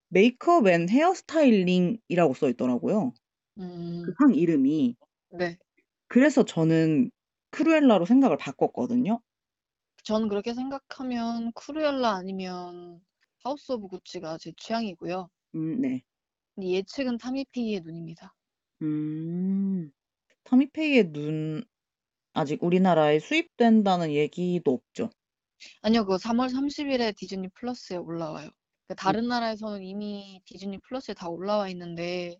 Makeup and Hairstyling이라고 써 있더라고요. 음, 그 상 이름이. 네. 그래서 저는 크루엘라로 생각을 바꿨거든요. 저는 그렇게 생각하면 크루엘라 아니면 하우스 오브 구찌가 제 취향이고요. 음, 네. 예측은 타미페이의 눈입니다. 음, 타미페이의 눈 아직 우리나라에 수입된다는 얘기도 없죠. 아니요, 그거 3월 30일에 디즈니 플러스에 올라와요. 그러니까 다른 나라에서는 이미 디즈니 플러스에 다 올라와 있는데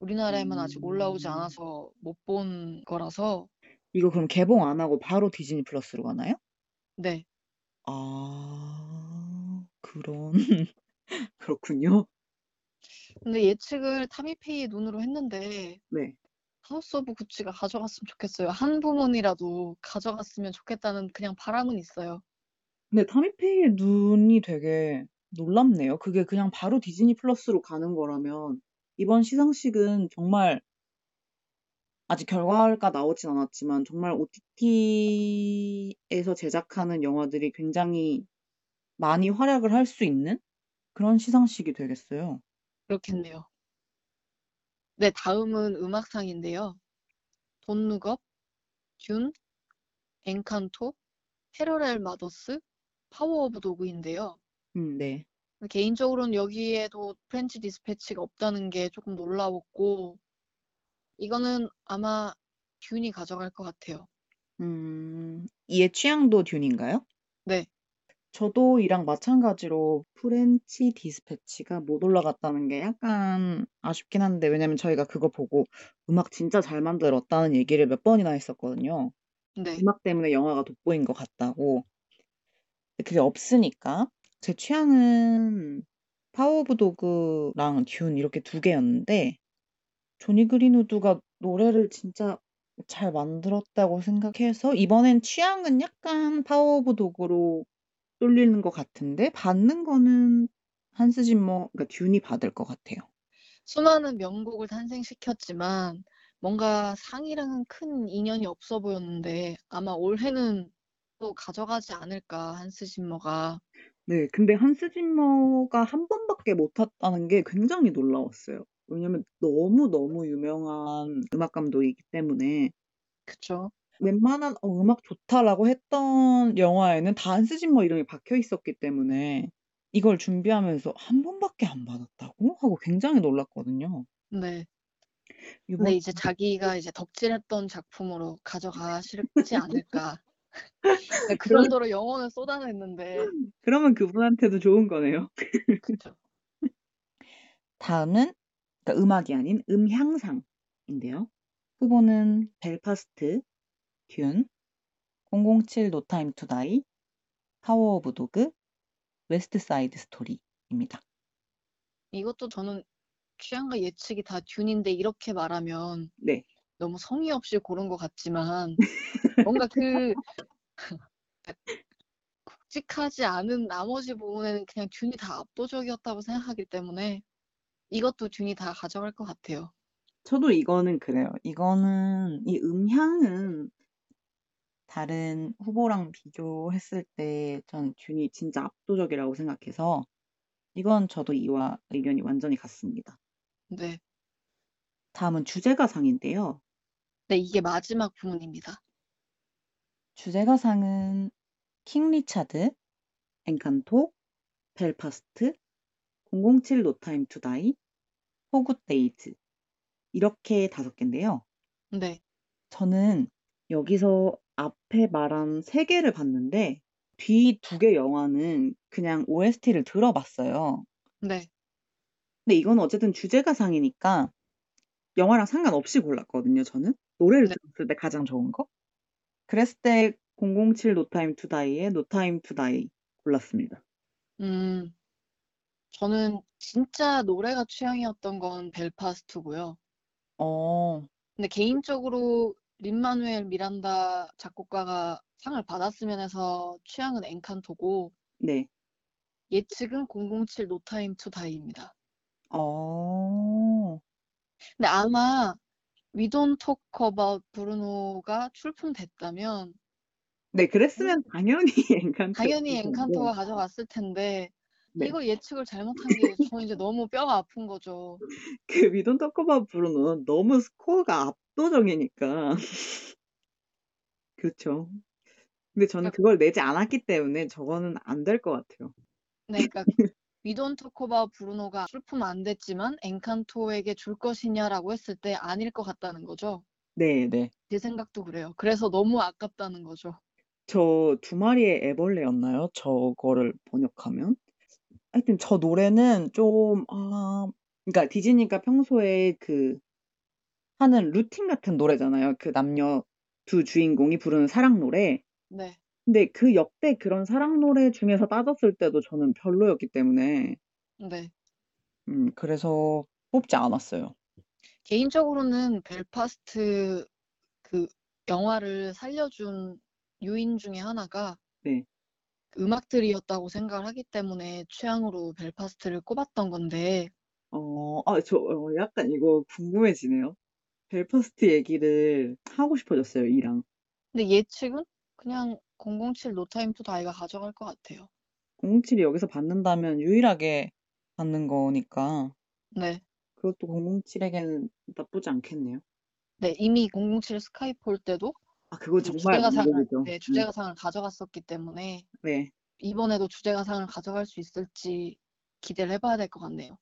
우리나라에만 아직 올라오지 음. 않아서 못 본 거라서 이거 그럼 개봉 안 하고 바로 디즈니 플러스로 가나요? 네. 아, 그런 그렇군요. 근데 예측을 타미페이의 눈으로 했는데 네. 하우스 오브 구찌가 가져갔으면 좋겠어요. 한 부문이라도 가져갔으면 좋겠다는 그냥 바람은 있어요. 근데 타미페이의 눈이 되게 놀랍네요. 그게 그냥 바로 디즈니 플러스로 가는 거라면 이번 시상식은 정말 아직 결과가 나오진 않았지만 정말 OTT에서 제작하는 영화들이 굉장히 많이 활약을 할 수 있는 그런 시상식이 되겠어요. 그렇겠네요. 네, 다음은 음악상인데요. 돈룩업, 듄, 엔칸토, 패러렐 마더스, 파워 오브 도그인데요. 음, 네. 개인적으로는 여기에도 프렌치 디스패치가 없다는 게 조금 놀라웠고 이거는 아마 듄이 가져갈 것 같아요. 음, 이의 취향도 듄인가요? 네, 저도 이랑 마찬가지로 프렌치 디스패치가 못 올라갔다는 게 약간 아쉽긴 한데 왜냐면 저희가 그거 보고 음악 진짜 잘 만들었다는 얘기를 몇 번이나 했었거든요. 네, 음악 때문에 영화가 돋보인 것 같다고. 근데 그게 없으니까 제 취향은 파워 오브 도그랑 듄 이렇게 두 개였는데 조니 그린우드가 노래를 진짜 잘 만들었다고 생각해서 이번엔 취향은 약간 파워 오브 도그로 쏠리는 것 같은데 받는 거는 한스 짐머, 그러니까 듄이 받을 것 같아요. 수많은 명곡을 탄생시켰지만 뭔가 상이랑은 큰 인연이 없어 보였는데 아마 올해는 또 가져가지 않을까 한스 짐머가 네, 근데 한스 짐머가 한 번밖에 못 탔다는 게 굉장히 놀라웠어요. 왜냐면 너무 너무 유명한 음악 감독이기 때문에 그쵸? 웬만한 어, 음악 좋다라고 했던 영화에는 다 한스 짐머 이름이 박혀 있었기 때문에 이걸 준비하면서 한 번밖에 안 받았다고? 하고 굉장히 놀랐거든요. 네. 이번 근데 이제 자기가 이제 덕질했던 작품으로 가져가실지 않을까. 네, 그 정도로 영혼을 쏟아냈는데 그러면 그분한테도 좋은 거네요. 그쵸. 다음은 그러니까 음악이 아닌 음향상인데요. 후보는 벨파스트, 듄, 007 노 타임 투 다이, 파워 오브 도그, 웨스트 사이드 스토리입니다. 이것도 저는 취향과 예측이 다 듄인데 이렇게 말하면 네. 너무 성의 없이 고른 것 같지만 뭔가 그 굵직하지 않은 나머지 부분에는 그냥 듄이 다 압도적이었다고 생각하기 때문에 이것도 듄이 다 가져갈 것 같아요. 저도 이거는 그래요. 이거는 이 음향은 다른 후보랑 비교했을 때전 듄이 진짜 압도적이라고 생각해서 이건 저도 이와 의견이 완전히 같습니다. 네. 다음은 주제가상인데요. 네, 이게 마지막 부문입니다. 주제가상은 킹 리차드, 엔칸토, 벨파스트, 007 노타임 투 다이, 포 굿 데이즈 이렇게 다섯 개인데요. 네. 저는 여기서 앞에 말한 세 개를 봤는데 뒤 두 개 영화는 그냥 OST를 들어봤어요. 네. 근데 이건 어쨌든 주제가 상이니까 영화랑 상관없이 골랐거든요, 저는. 노래를 네. 들었을 때 가장 좋은 거. 그랬을 때 007 노타임 투 다이의 노타임 투 다이 골랐습니다. 음, 저는 진짜 노래가 취향이었던 건 벨파스트고요. 어, 근데 개인적으로 린마누엘 미란다 작곡가가 상을 받았으면 해서 취향은 엔칸토고 네. 예측은 007 노타임 투 다이입니다. 어, 근데 아마 We Don't Talk About Bruno가 출품됐다면 네, 그랬으면 당연히 엔칸토. 당연히 엔칸토가 가져갔을 텐데 네. 이거 예측을 잘못한 게 저는 이제 너무 뼈가 아픈 거죠. 그 위돈 터커바 브루노는 너무 스코어가 압도적이니까. 그렇죠. 근데 저는 그걸 내지 않았기 때문에 저거는 안 될 것 같아요. 네, 그러니까 Talk About Bruno가 출품 안 됐지만 엔칸토에게 줄 것이냐라고 했을 때 아닐 것 같다는 거죠. 네, 네. 제 생각도 그래요. 그래서 너무 아깝다는 거죠. 저 두 마리의 애벌레였나요? 저거를 번역하면? 하여튼 저 노래는 좀, 아, 그러니까 디즈니가 평소에 그 하는 루틴 같은 노래잖아요. 그 남녀 두 주인공이 부르는 사랑 노래. 네. 근데 그 역대 그런 사랑 노래 중에서 따졌을 때도 저는 별로였기 때문에, 네. 음, 그래서 뽑지 않았어요. 개인적으로는 벨파스트 그 영화를 살려준 요인 중에 하나가 네. 음악들이었다고 생각을 하기 때문에 취향으로 벨파스트를 꼽았던 건데 어, 아, 저 어, 약간 이거 궁금해지네요. 벨파스트 얘기를 하고 싶어졌어요, 이랑. 근데 예측은 그냥 007 노타임 투 다이가 가져갈 것 같아요. 007이 여기서 받는다면 유일하게 받는 거니까 네. 그것도 007에게는 나쁘지 않겠네요. 네, 이미 007 스카이폴 때도 아, 그거 그 정말 주제가상을 문제죠. 네, 주제가상을 가져갔었기 때문에 네. 이번에도 주제가상을 가져갈 수 있을지 기대를 해봐야 될 것 같네요.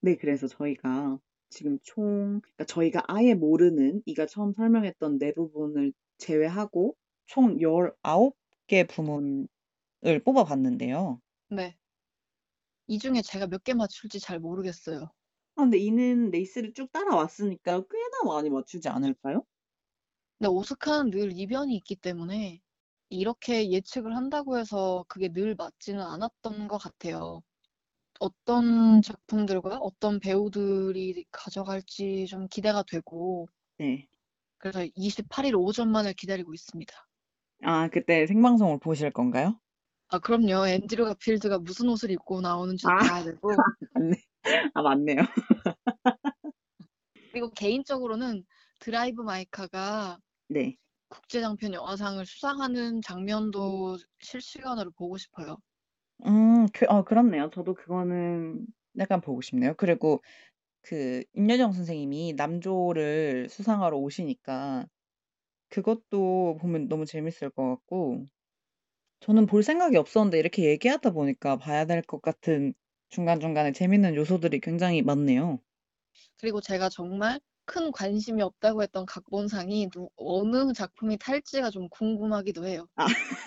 네, 그래서 저희가 지금 총, 그러니까 저희가 아예 모르는 이가 처음 설명했던 네 부분을 제외하고 총 19개 부문을 뽑아봤는데요. 네. 이 중에 제가 몇 개 맞출지 잘 모르겠어요. 아, 근데 이는 레이스를 쭉 따라왔으니까 꽤나 많이 맞추지 않을까요? 근데 오스카는 늘 이변이 있기 때문에 이렇게 예측을 한다고 해서 그게 늘 맞지는 않았던 것 같아요. 어떤 작품들과 어떤 배우들이 가져갈지 좀 기대가 되고 네. 그래서 28일 오전만을 기다리고 있습니다. 아, 그때 생방송을 보실 건가요? 아, 그럼요. 앤드류 가필드가 무슨 옷을 입고 나오는지 아. 봐야 되고 맞네. 아, 맞네요. 그리고 개인적으로는 드라이브 마이카가 네. 국제 장편 영화상을 수상하는 장면도 실시간으로 보고 싶어요. 음, 그, 어, 그렇네요. 저도 그거는 약간 보고 싶네요. 그리고 그 임여정 선생님이 남조를 수상하러 오시니까 그것도 보면 너무 재밌을 것 같고 저는 볼 생각이 없었는데 이렇게 얘기하다 보니까 봐야 될 것 같은 중간중간에 재밌는 요소들이 굉장히 많네요. 그리고 제가 정말 큰 관심이 없다고 했던 각본상이 누- 어느 작품이 탈지가 좀 궁금하기도 해요. 아.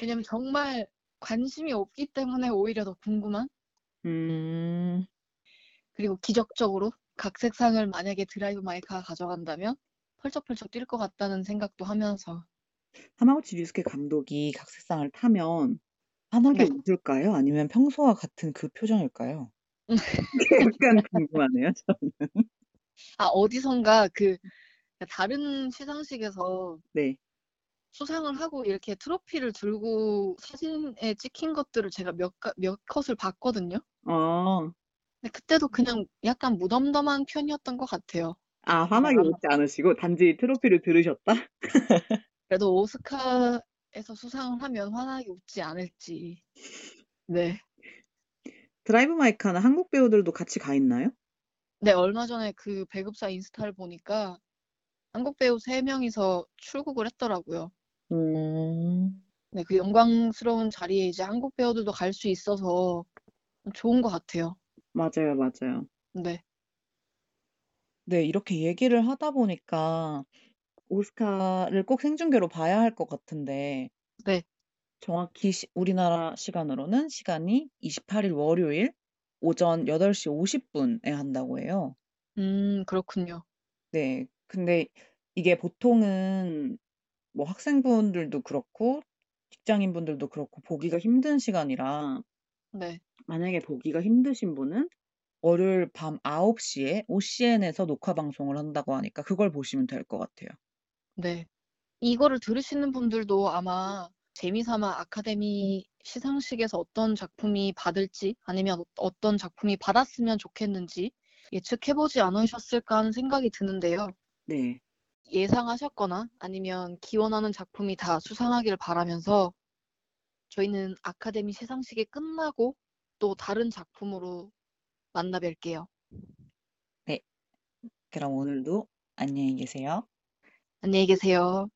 왜냐면 정말 관심이 없기 때문에 오히려 더 궁금한? 음, 그리고 기적적으로 각색상을 만약에 드라이브 마이크가 가져간다면 펄쩍펄쩍 뛸 것 같다는 생각도 하면서 하마구치 류스케 감독이 각색상을 타면 환하게 네. 웃을까요? 아니면 평소와 같은 그 표정일까요? 약간 궁금하네요, 저는. 아, 어디선가 그 다른 시상식에서 네. 수상을 하고 이렇게 트로피를 들고 사진에 찍힌 것들을 제가 몇, 가- 몇 컷을 봤거든요. 어, 근데 그때도 그냥 약간 무덤덤한 편이었던 것 같아요. 아, 아마- 웃지 않으시고 단지 트로피를 들으셨다? 그래도 오스카에서 수상을 하면 환하게 웃지 않을지. 네. 드라이브 마이크는 한국 배우들도 같이 가 있나요? 네, 얼마 전에 그 배급사 인스타를 보니까 한국 배우 3명이서 출국을 했더라고요. 음, 네, 그 영광스러운 자리에 이제 한국 배우들도 갈 수 있어서 좋은 것 같아요. 맞아요, 맞아요. 네. 네, 이렇게 얘기를 하다 보니까 오스카를 꼭 생중계로 봐야 할 것 같은데, 네. 정확히 시- 우리나라 시간으로는 시간이 28일 월요일 오전 8시 50분에 한다고 해요. 음, 그렇군요. 네, 근데 이게 보통은 뭐 학생분들도 그렇고 직장인분들도 그렇고 보기가 힘든 시간이라 네. 만약에 보기가 힘드신 분은 월요일 밤 9시에 OCN에서 녹화 방송을 한다고 하니까 그걸 보시면 될 것 같아요. 네. 이거를 들으시는 분들도 아마 재미삼아 아카데미 시상식에서 어떤 작품이 받을지 아니면 어- 어떤 작품이 받았으면 좋겠는지 예측해보지 않으셨을까 하는 생각이 드는데요. 네, 예상하셨거나 아니면 기원하는 작품이 다 수상하기를 바라면서 저희는 아카데미 시상식이 끝나고 또 다른 작품으로 만나 뵐게요. 그럼 오늘도 안녕히 계세요. 안녕히 계세요.